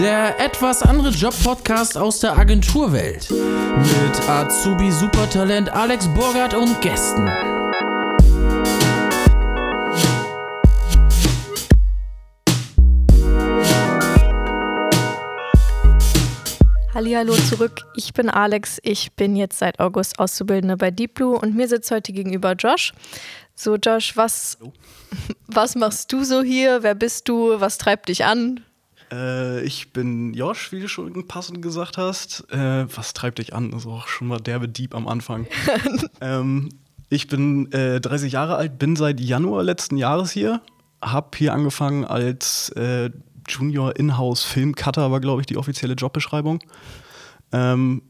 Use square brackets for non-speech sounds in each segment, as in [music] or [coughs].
der etwas andere Job-Podcast aus der Agenturwelt. Mit Azubi Supertalent Alex Burgert und Gästen. Hallo zurück, ich bin Alex. Ich bin jetzt seit August Auszubildende bei Deep Blue und mir sitzt heute gegenüber Josh. So, Josh, was, [laughs] was machst du so hier? Wer bist du? Was treibt dich an? Äh, ich bin Josh, wie du schon passend gesagt hast. Äh, was treibt dich an? Das ist auch schon mal derbe Dieb am Anfang. [laughs] ähm, ich bin äh, 30 Jahre alt, bin seit Januar letzten Jahres hier. Hab hier angefangen als äh, Junior Inhouse Filmcutter war, glaube ich, die offizielle Jobbeschreibung. Ähm,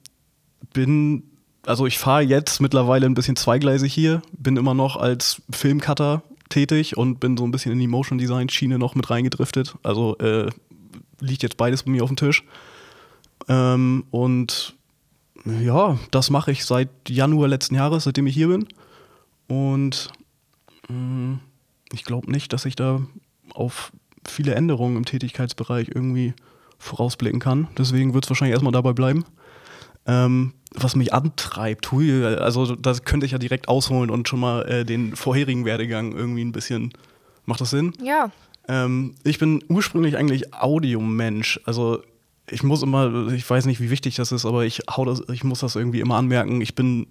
bin, also ich fahre jetzt mittlerweile ein bisschen zweigleisig hier, bin immer noch als Filmcutter tätig und bin so ein bisschen in die Motion Design Schiene noch mit reingedriftet. Also äh, liegt jetzt beides bei mir auf dem Tisch. Ähm, und ja, das mache ich seit Januar letzten Jahres, seitdem ich hier bin. Und mh, mm, ich glaube nicht, dass ich da auf viele Änderungen im Tätigkeitsbereich irgendwie vorausblicken kann. Deswegen wird es wahrscheinlich erstmal dabei bleiben. Ähm, was mich antreibt, hui, also das könnte ich ja direkt ausholen und schon mal äh, den vorherigen Werdegang irgendwie ein bisschen. Macht das Sinn? Ja. Ähm, ich bin ursprünglich eigentlich Audiomensch. Also ich muss immer, ich weiß nicht, wie wichtig das ist, aber ich hau das, ich muss das irgendwie immer anmerken. Ich bin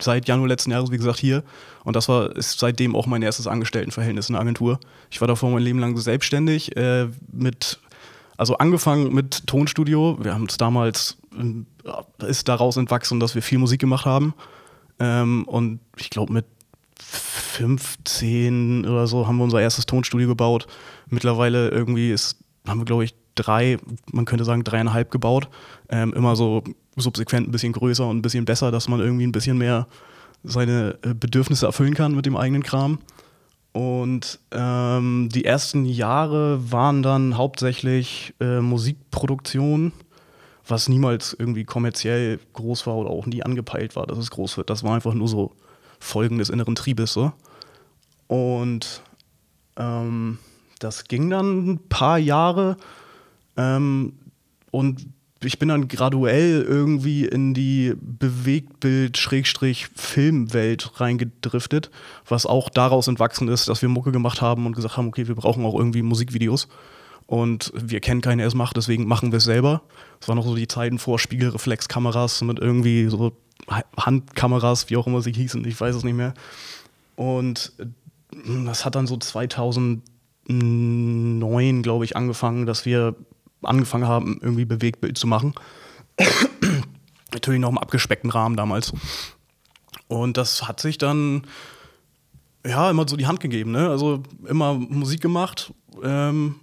seit Januar letzten Jahres, wie gesagt, hier. Und das war ist seitdem auch mein erstes Angestelltenverhältnis in der Agentur. Ich war davor mein Leben lang selbstständig, äh, mit, also angefangen mit Tonstudio. Wir haben es damals, äh, ist daraus entwachsen, dass wir viel Musik gemacht haben. Ähm, und ich glaube, mit 15 oder so haben wir unser erstes Tonstudio gebaut. Mittlerweile irgendwie ist, haben wir, glaube ich, drei, man könnte sagen dreieinhalb gebaut. Ähm, immer so subsequent ein bisschen größer und ein bisschen besser, dass man irgendwie ein bisschen mehr seine äh, Bedürfnisse erfüllen kann mit dem eigenen Kram. Und ähm, die ersten Jahre waren dann hauptsächlich äh, Musikproduktion, was niemals irgendwie kommerziell groß war oder auch nie angepeilt war, dass es groß wird. Das war einfach nur so Folgen des inneren Triebes. So. Und ähm, das ging dann ein paar Jahre. Ähm, und ich bin dann graduell irgendwie in die Bewegtbild-Filmwelt reingedriftet, was auch daraus entwachsen ist, dass wir Mucke gemacht haben und gesagt haben, okay, wir brauchen auch irgendwie Musikvideos. Und wir kennen keinen, der es macht, deswegen machen wir es selber. Es waren noch so die Zeiten vor Spiegelreflexkameras mit irgendwie so Handkameras, wie auch immer sie hießen, ich weiß es nicht mehr. Und das hat dann so 2009, glaube ich, angefangen, dass wir angefangen haben, irgendwie Bewegtbild zu machen. [coughs] Natürlich noch im abgespeckten Rahmen damals. Und das hat sich dann ja immer so die Hand gegeben. Ne? Also immer Musik gemacht. Ähm,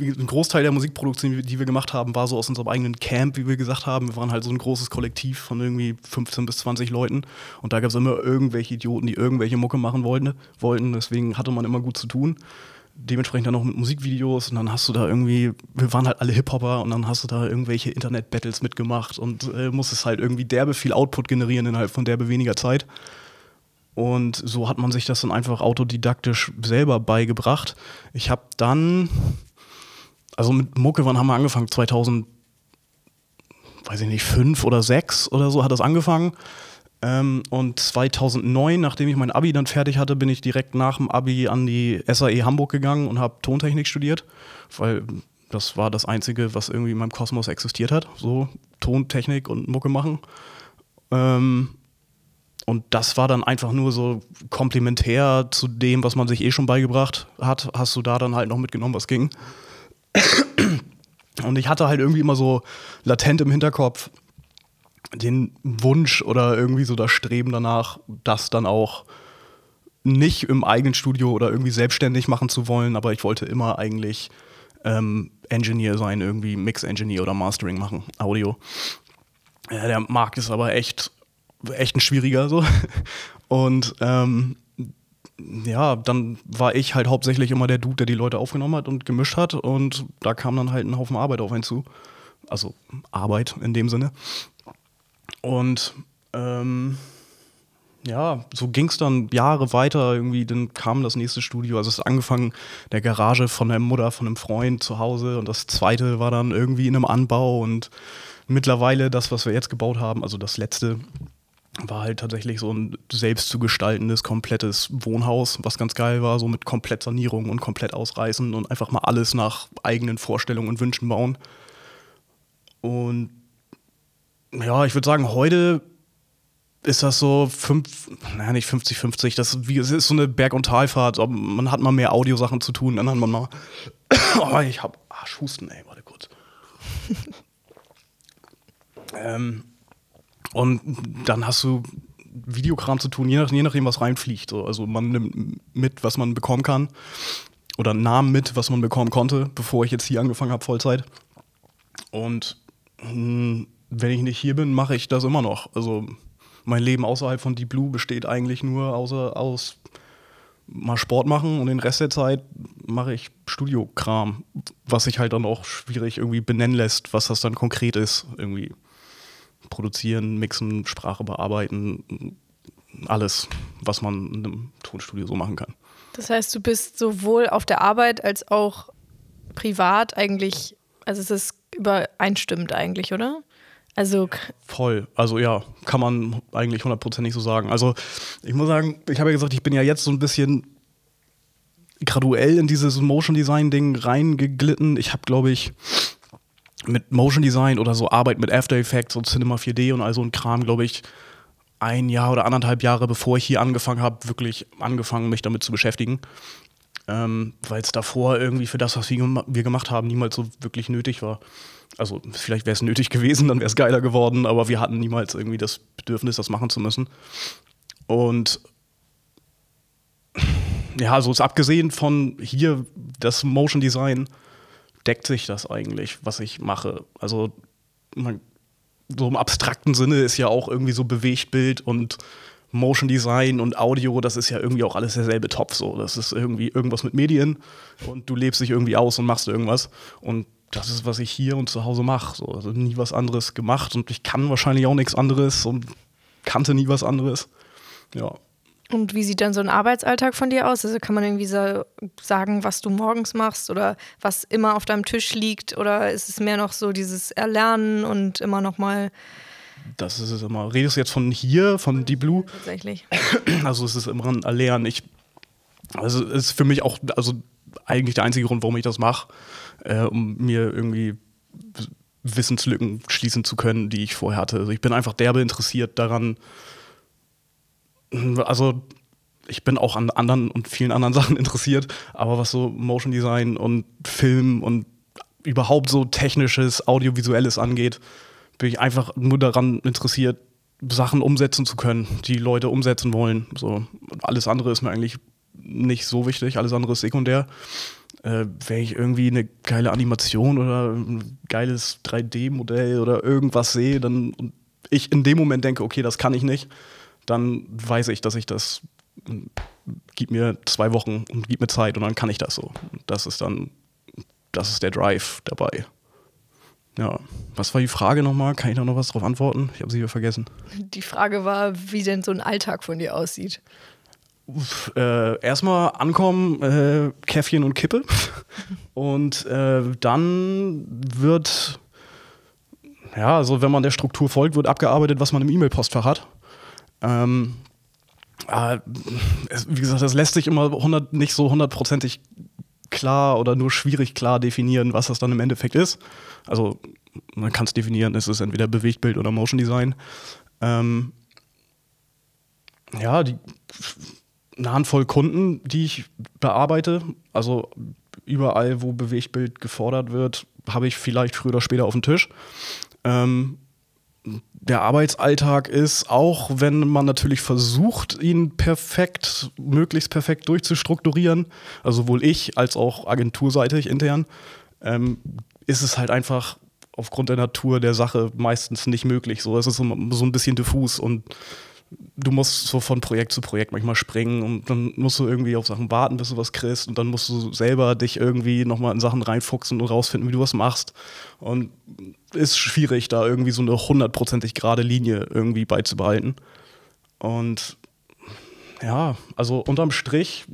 ein Großteil der Musikproduktion, die wir gemacht haben, war so aus unserem eigenen Camp, wie wir gesagt haben. Wir waren halt so ein großes Kollektiv von irgendwie 15 bis 20 Leuten. Und da gab es immer irgendwelche Idioten, die irgendwelche Mucke machen wollten. Deswegen hatte man immer gut zu tun dementsprechend dann auch mit Musikvideos und dann hast du da irgendwie, wir waren halt alle Hip-Hopper und dann hast du da irgendwelche Internet-Battles mitgemacht und äh, musstest halt irgendwie derbe viel Output generieren innerhalb von derbe weniger Zeit. Und so hat man sich das dann einfach autodidaktisch selber beigebracht. Ich habe dann, also mit Mucke, wann haben wir angefangen? 2000, weiß ich nicht, fünf oder sechs oder so hat das angefangen. Ähm, und 2009, nachdem ich mein Abi dann fertig hatte, bin ich direkt nach dem Abi an die SAE Hamburg gegangen und habe Tontechnik studiert, weil das war das Einzige, was irgendwie in meinem Kosmos existiert hat. So Tontechnik und Mucke machen. Ähm, und das war dann einfach nur so komplementär zu dem, was man sich eh schon beigebracht hat, hast du da dann halt noch mitgenommen, was ging. Und ich hatte halt irgendwie immer so latent im Hinterkopf, den Wunsch oder irgendwie so das Streben danach, das dann auch nicht im eigenen Studio oder irgendwie selbstständig machen zu wollen, aber ich wollte immer eigentlich ähm, Engineer sein, irgendwie Mix-Engineer oder Mastering machen, Audio. Ja, der Markt ist aber echt, echt ein schwieriger so. [laughs] Und ähm, ja, dann war ich halt hauptsächlich immer der Dude, der die Leute aufgenommen hat und gemischt hat und da kam dann halt ein Haufen Arbeit auf einen zu. Also Arbeit in dem Sinne. Und ähm, ja, so ging es dann Jahre weiter. Irgendwie, dann kam das nächste Studio. Also es ist angefangen der Garage von der Mutter, von einem Freund zu Hause. Und das zweite war dann irgendwie in einem Anbau. Und mittlerweile das, was wir jetzt gebaut haben, also das letzte, war halt tatsächlich so ein selbst zu gestaltendes, komplettes Wohnhaus, was ganz geil war, so mit komplett Sanierung und komplett ausreißen und einfach mal alles nach eigenen Vorstellungen und Wünschen bauen. Und ja, ich würde sagen, heute ist das so fünf, naja, nicht 50, 50. Das wie, es ist so eine Berg- und Talfahrt. Man hat mal mehr Audiosachen zu tun, dann hat man mal. [coughs] oh, ich hab Arschhusten, ey, warte kurz. [laughs] ähm, und dann hast du Videokram zu tun, je, nach, je nachdem, was reinfliegt. So. Also man nimmt mit, was man bekommen kann. Oder Namen mit, was man bekommen konnte, bevor ich jetzt hier angefangen habe, Vollzeit. Und mh, hm, wenn ich nicht hier bin, mache ich das immer noch. Also mein Leben außerhalb von Deep Blue besteht eigentlich nur außer, aus mal Sport machen und den Rest der Zeit mache ich Studiokram, was sich halt dann auch schwierig irgendwie benennen lässt, was das dann konkret ist. Irgendwie produzieren, mixen, Sprache bearbeiten, alles, was man in einem Tonstudio so machen kann. Das heißt, du bist sowohl auf der Arbeit als auch privat eigentlich, also es ist übereinstimmend eigentlich, oder? Also voll. Also ja, kann man eigentlich hundertprozentig so sagen. Also ich muss sagen, ich habe ja gesagt, ich bin ja jetzt so ein bisschen graduell in dieses Motion Design Ding reingeglitten. Ich habe, glaube ich, mit Motion Design oder so Arbeit mit After Effects und Cinema 4D und all so ein Kram, glaube ich, ein Jahr oder anderthalb Jahre bevor ich hier angefangen habe, wirklich angefangen, mich damit zu beschäftigen. Ähm, Weil es davor irgendwie für das, was wir, wir gemacht haben, niemals so wirklich nötig war also vielleicht wäre es nötig gewesen, dann wäre es geiler geworden, aber wir hatten niemals irgendwie das Bedürfnis, das machen zu müssen. Und ja, so ist abgesehen von hier das Motion Design, deckt sich das eigentlich, was ich mache. Also man, so im abstrakten Sinne ist ja auch irgendwie so Bewegtbild und Motion Design und Audio, das ist ja irgendwie auch alles derselbe Topf so. Das ist irgendwie irgendwas mit Medien und du lebst dich irgendwie aus und machst irgendwas. Und das ist, was ich hier und zu Hause mache. So, also nie was anderes gemacht und ich kann wahrscheinlich auch nichts anderes und kannte nie was anderes. Ja. Und wie sieht dann so ein Arbeitsalltag von dir aus? Also kann man irgendwie so sagen, was du morgens machst oder was immer auf deinem Tisch liegt? Oder ist es mehr noch so dieses Erlernen und immer noch mal das ist es immer. Redest du jetzt von hier, von Deep Blue? Tatsächlich. [clears throat] Also es ist immer ein Erlernen. Ich, also es ist für mich auch, also eigentlich der einzige Grund, warum ich das mache äh, um mir irgendwie Wissenslücken schließen zu können, die ich vorher hatte. Also ich bin einfach derbe interessiert daran, also ich bin auch an anderen und vielen anderen [laughs] Sachen interessiert, aber was so Motion Design und Film und überhaupt so technisches, audiovisuelles angeht, bin ich einfach nur daran interessiert, Sachen umsetzen zu können, die Leute umsetzen wollen. So alles andere ist mir eigentlich nicht so wichtig, alles andere ist sekundär äh, wenn ich irgendwie eine geile Animation oder ein geiles 3D-Modell oder irgendwas sehe, dann ich in dem Moment denke, okay, das kann ich nicht, dann weiß ich, dass ich das gib mir zwei Wochen und gib mir Zeit und dann kann ich das so. Das ist dann, das ist der Drive dabei. Ja, was war die Frage nochmal? Kann ich da noch was drauf antworten? Ich habe sie hier vergessen. Die Frage war, wie denn so ein Alltag von dir aussieht äh, erstmal ankommen, äh, Käffchen und Kippe. [laughs] Und äh, dann wird, ja, also wenn man der Struktur folgt, wird abgearbeitet, was man im E-Mail-Postfach hat. Ähm, äh, wie gesagt, das lässt sich immer 100, nicht so hundertprozentig klar oder nur schwierig klar definieren, was das dann im Endeffekt ist. Also man kann es definieren, es ist entweder Bewegtbild oder Motion Design. Ähm, ja, die eine Handvoll Kunden, die ich bearbeite. Also überall, wo Bewegtbild gefordert wird, habe ich vielleicht früher oder später auf dem Tisch. Ähm, der Arbeitsalltag ist, auch wenn man natürlich versucht, ihn perfekt, möglichst perfekt durchzustrukturieren, also sowohl ich als auch agenturseitig intern, ähm, ist es halt einfach aufgrund der Natur der Sache meistens nicht möglich. So, es ist so, so ein bisschen diffus und du musst so von Projekt zu Projekt manchmal springen und dann musst du irgendwie auf Sachen warten, bis du was kriegst und dann musst du selber dich irgendwie nochmal in Sachen reinfuchsen und rausfinden, wie du was machst. Und ist schwierig, da irgendwie so eine hundertprozentig gerade Linie irgendwie beizubehalten. Und ja, also unterm Strich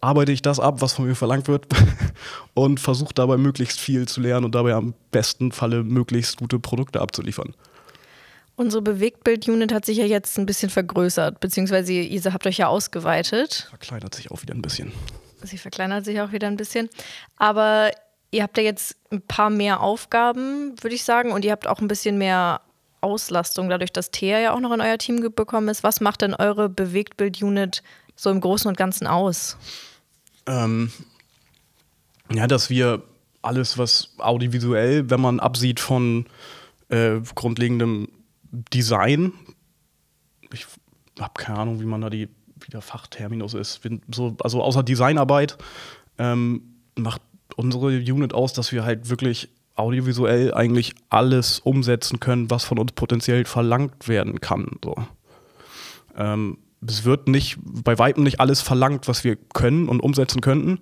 arbeite ich das ab, was von mir verlangt wird [laughs] und versuche dabei möglichst viel zu lernen und dabei am besten Falle möglichst gute Produkte abzuliefern. Unsere Bewegtbild-Unit hat sich ja jetzt ein bisschen vergrößert, beziehungsweise ihr habt euch ja ausgeweitet. Verkleinert sich auch wieder ein bisschen. Sie verkleinert sich auch wieder ein bisschen. Aber ihr habt ja jetzt ein paar mehr Aufgaben, würde ich sagen, und ihr habt auch ein bisschen mehr Auslastung, dadurch, dass Thea ja auch noch in euer Team bekommen ist. Was macht denn eure Bewegtbild-Unit so im Großen und Ganzen aus? Ähm, ja, dass wir alles, was audiovisuell, wenn man absieht von äh, grundlegendem Design, ich habe keine Ahnung, wie man da die, wie der Fachterminus ist, so, also außer Designarbeit ähm, macht unsere Unit aus, dass wir halt wirklich audiovisuell eigentlich alles umsetzen können, was von uns potenziell verlangt werden kann. So. Ähm, es wird nicht, bei weitem nicht alles verlangt, was wir können und umsetzen könnten.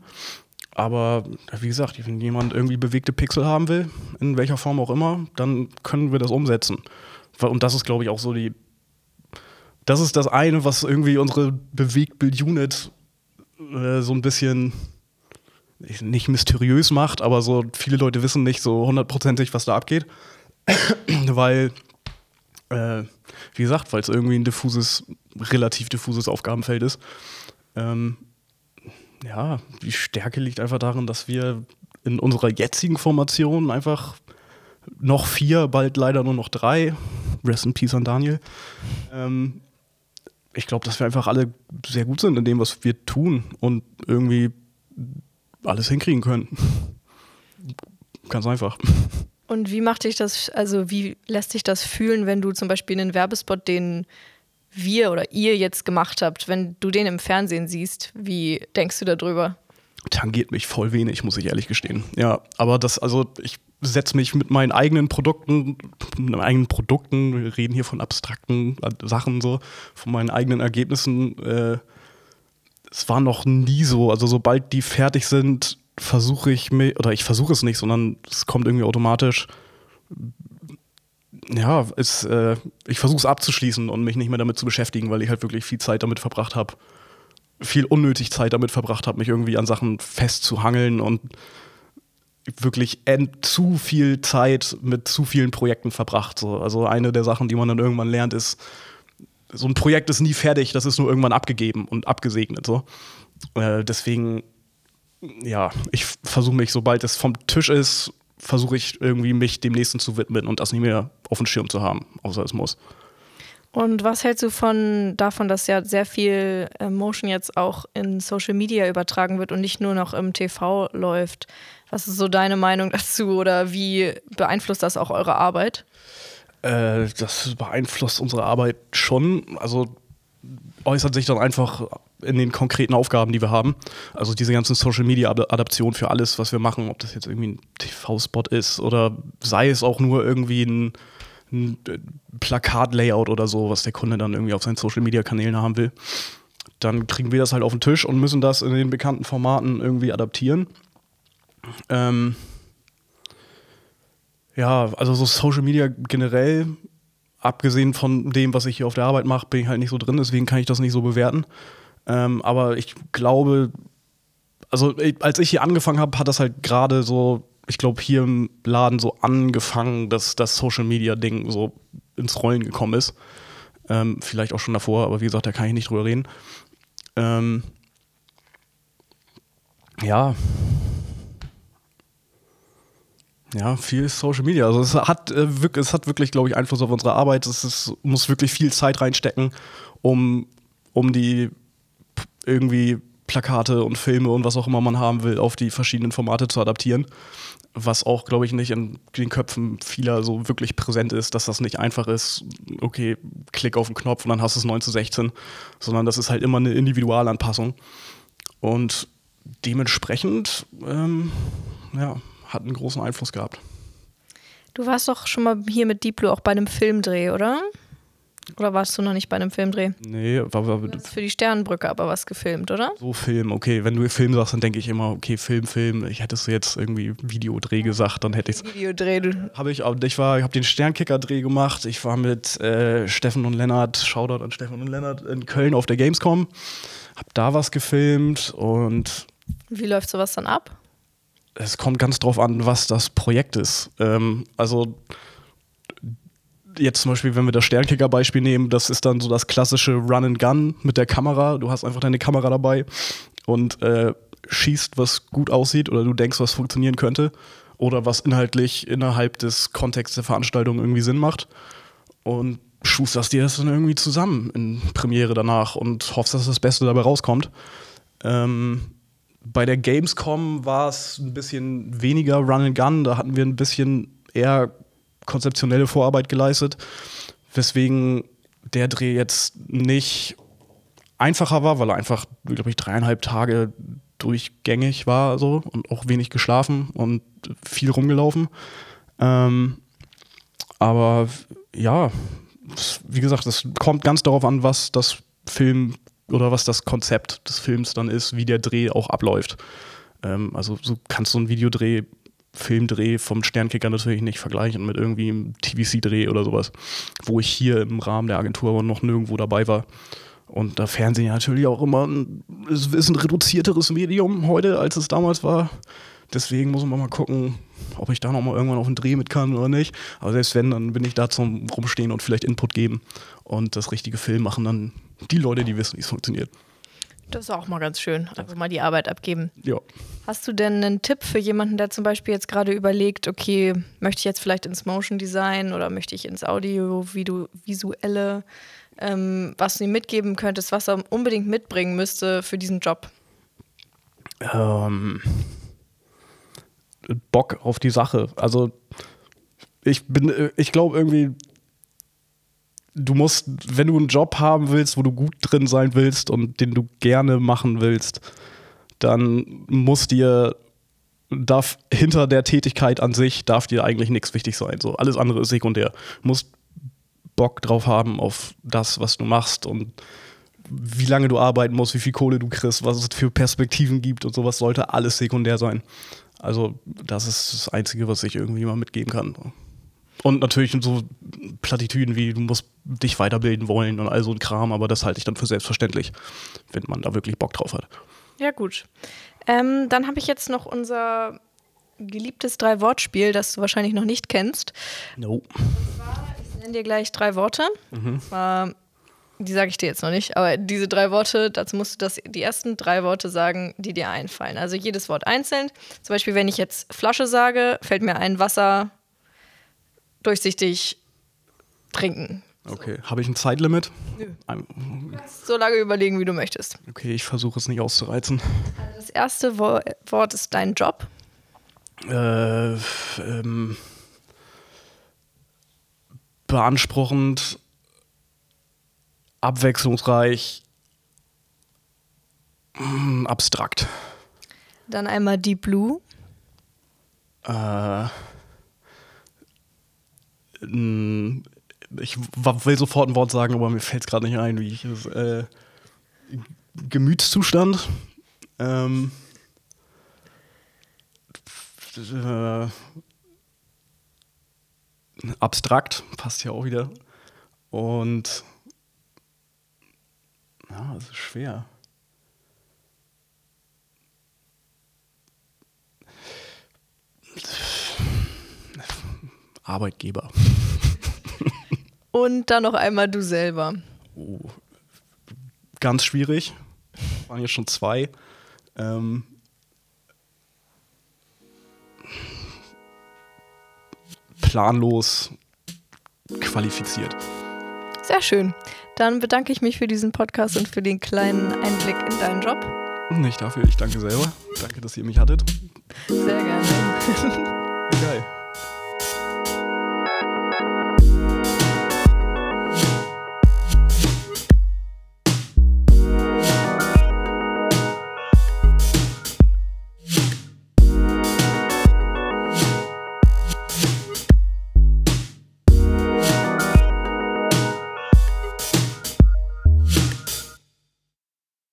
Aber wie gesagt, wenn jemand irgendwie bewegte Pixel haben will, in welcher Form auch immer, dann können wir das umsetzen. Und das ist, glaube ich, auch so die. Das ist das eine, was irgendwie unsere Bewegtbild-Unit äh, so ein bisschen nicht mysteriös macht, aber so viele Leute wissen nicht so hundertprozentig, was da abgeht. [clears throat] weil, äh, wie gesagt, weil es irgendwie ein diffuses, relativ diffuses Aufgabenfeld ist. Ähm, ja, die Stärke liegt einfach darin, dass wir in unserer jetzigen Formation einfach noch vier, bald leider nur noch drei. Rest in Peace an Daniel. Ähm, ich glaube, dass wir einfach alle sehr gut sind in dem, was wir tun und irgendwie alles hinkriegen können. [laughs] Ganz einfach. [laughs] Und wie macht dich das, also wie lässt sich das fühlen, wenn du zum Beispiel einen Werbespot, den wir oder ihr jetzt gemacht habt, wenn du den im Fernsehen siehst, wie denkst du darüber? Tangiert mich voll wenig, muss ich ehrlich gestehen. Ja, aber das, also ich setze mich mit meinen eigenen Produkten, mit meinen eigenen Produkten, wir reden hier von abstrakten Sachen so, von meinen eigenen Ergebnissen. Äh, es war noch nie so. Also sobald die fertig sind, versuche ich mir, oder ich versuche es nicht, sondern es kommt irgendwie automatisch. Ja, es, äh, ich versuche es abzuschließen und mich nicht mehr damit zu beschäftigen, weil ich halt wirklich viel Zeit damit verbracht habe, viel unnötig Zeit damit verbracht habe, mich irgendwie an Sachen festzuhangeln und wirklich zu viel Zeit mit zu vielen Projekten verbracht. So. Also eine der Sachen, die man dann irgendwann lernt, ist, so ein Projekt ist nie fertig, das ist nur irgendwann abgegeben und abgesegnet. So. Äh, deswegen, ja, ich versuche mich, sobald es vom Tisch ist, versuche ich irgendwie mich dem nächsten zu widmen und das nicht mehr auf dem Schirm zu haben, außer es muss. Und was hältst du von davon, dass ja sehr viel äh, Motion jetzt auch in Social Media übertragen wird und nicht nur noch im TV läuft? Was ist so deine Meinung [laughs] dazu oder wie beeinflusst das auch eure Arbeit? Äh, das beeinflusst unsere Arbeit schon. Also äußert sich dann einfach in den konkreten Aufgaben, die wir haben. Also diese ganzen Social Media Adaptionen für alles, was wir machen, ob das jetzt irgendwie ein TV-Spot ist oder sei es auch nur irgendwie ein, ein Plakat-Layout oder so, was der Kunde dann irgendwie auf seinen Social Media Kanälen haben will. Dann kriegen wir das halt auf den Tisch und müssen das in den bekannten Formaten irgendwie adaptieren. Ähm, ja, also so Social Media generell, abgesehen von dem, was ich hier auf der Arbeit mache, bin ich halt nicht so drin, deswegen kann ich das nicht so bewerten. Ähm, aber ich glaube, also als ich hier angefangen habe, hat das halt gerade so, ich glaube, hier im Laden so angefangen, dass das Social Media Ding so ins Rollen gekommen ist. Ähm, vielleicht auch schon davor, aber wie gesagt, da kann ich nicht drüber reden. Ähm, ja, ja, viel Social Media. Also es hat, äh, es hat wirklich, glaube ich, Einfluss auf unsere Arbeit. Es ist, muss wirklich viel Zeit reinstecken, um, um die irgendwie Plakate und Filme und was auch immer man haben will, auf die verschiedenen Formate zu adaptieren. Was auch, glaube ich, nicht in den Köpfen vieler so wirklich präsent ist, dass das nicht einfach ist, okay, klick auf den Knopf und dann hast du es 9 zu 16, sondern das ist halt immer eine Individualanpassung. Und dementsprechend, ähm, ja, hat einen großen Einfluss gehabt. Du warst doch schon mal hier mit Blue auch bei einem Filmdreh, oder? Oder warst du noch nicht bei einem Filmdreh? Nee, war, war für die Sternenbrücke aber was gefilmt, oder? so Film, okay. Wenn du Film sagst, dann denke ich immer, okay, Film, Film. Ich hätte es jetzt irgendwie Videodreh gesagt, dann hätte ich es. Videodreh. Du. Habe ich, ich war, ich habe den Sternkicker-Dreh gemacht. Ich war mit äh, Steffen und Lennart, Shoutout an Steffen und Lennart in Köln auf der Gamescom. Hab da was gefilmt und Wie läuft sowas dann ab? es kommt ganz drauf an, was das Projekt ist. Ähm, also jetzt zum Beispiel, wenn wir das Sternkicker-Beispiel nehmen, das ist dann so das klassische Run and Gun mit der Kamera. Du hast einfach deine Kamera dabei und äh, schießt, was gut aussieht oder du denkst, was funktionieren könnte oder was inhaltlich innerhalb des Kontexts der Veranstaltung irgendwie Sinn macht und schusterst dir das dann irgendwie zusammen in Premiere danach und hoffst, dass das Beste dabei rauskommt. Ähm, bei der Gamescom war es ein bisschen weniger Run and Gun, da hatten wir ein bisschen eher konzeptionelle Vorarbeit geleistet, weswegen der Dreh jetzt nicht einfacher war, weil er einfach, glaube ich, dreieinhalb Tage durchgängig war so und auch wenig geschlafen und viel rumgelaufen. Ähm, aber ja, wie gesagt, es kommt ganz darauf an, was das Film oder was das Konzept des Films dann ist, wie der Dreh auch abläuft. Ähm, also so kannst du einen Videodreh, Filmdreh vom Sternkicker natürlich nicht vergleichen mit irgendwie einem TVC-Dreh oder sowas, wo ich hier im Rahmen der Agentur aber noch nirgendwo dabei war. Und da Fernsehen natürlich auch immer ein, ist ein reduzierteres Medium heute, als es damals war. Deswegen muss man mal gucken, ob ich da noch mal irgendwann auf einen Dreh mit kann oder nicht. Aber selbst wenn, dann bin ich da zum Rumstehen und vielleicht Input geben und das richtige Film machen dann die Leute, die wissen, wie es funktioniert. Das ist auch mal ganz schön. Einfach mal die Arbeit abgeben. Ja. Hast du denn einen Tipp für jemanden, der zum Beispiel jetzt gerade überlegt, okay, möchte ich jetzt vielleicht ins Motion Design oder möchte ich ins Audio, Video, Visuelle, ähm, was du ihm mitgeben könntest, was er unbedingt mitbringen müsste für diesen Job? ähm, Bock auf die Sache. Also ich bin, äh, ich glaube irgendwie, du musst, wenn du einen Job haben willst, wo du gut drin sein willst und den du gerne machen willst, dann muss dir darf hinter der Tätigkeit an sich darf dir eigentlich nichts wichtig sein. So alles andere ist sekundär. Du musst Bock drauf haben auf das, was du machst und wie lange du arbeiten musst, wie viel Kohle du kriegst, was es für Perspektiven gibt und sowas sollte alles sekundär sein. Also das ist das Einzige, was ich irgendwie mal mitgeben kann. Und natürlich so Plattitüden wie du musst dich weiterbilden wollen und all so ein Kram, aber das halte ich dann für selbstverständlich, wenn man da wirklich Bock drauf hat. Ja, gut. Ähm, dann habe ich jetzt noch unser geliebtes Drei-Wort-Spiel, das du wahrscheinlich noch nicht kennst. No. Ich nenne dir gleich drei Worte. Und zwar, die sage ich dir jetzt noch nicht, aber diese drei Worte, dazu musst du das, die ersten drei Worte sagen, die dir einfallen. Also jedes Wort einzeln. Zum Beispiel, wenn ich jetzt Flasche sage, fällt mir ein Wasser durchsichtig trinken. Okay. Habe ich ein Zeitlimit? Nö. Ein- So lange überlegen, wie du möchtest. Okay, ich versuche es nicht auszureizen. Das erste Wo Wort ist dein Job. Äh, ähm, beanspruchend, abwechslungsreich, mm, abstrakt. Dann einmal Deep Blue. Äh, ich w- will sofort ein Wort sagen, aber mir fällt es gerade nicht ein, wie ich es. Äh, Gemütszustand. Ähm, äh, abstrakt, passt ja auch wieder. Und. Ja, das ist schwer. Arbeitgeber. Und dann noch einmal du selber. Oh, ganz schwierig. Waren jetzt schon zwei. Ähm, planlos qualifiziert. Sehr schön. Dann bedanke ich mich für diesen Podcast und für den kleinen Einblick in deinen Job. Nicht dafür, ich danke selber. Danke, dass ihr mich hattet. Sehr gerne. Geil.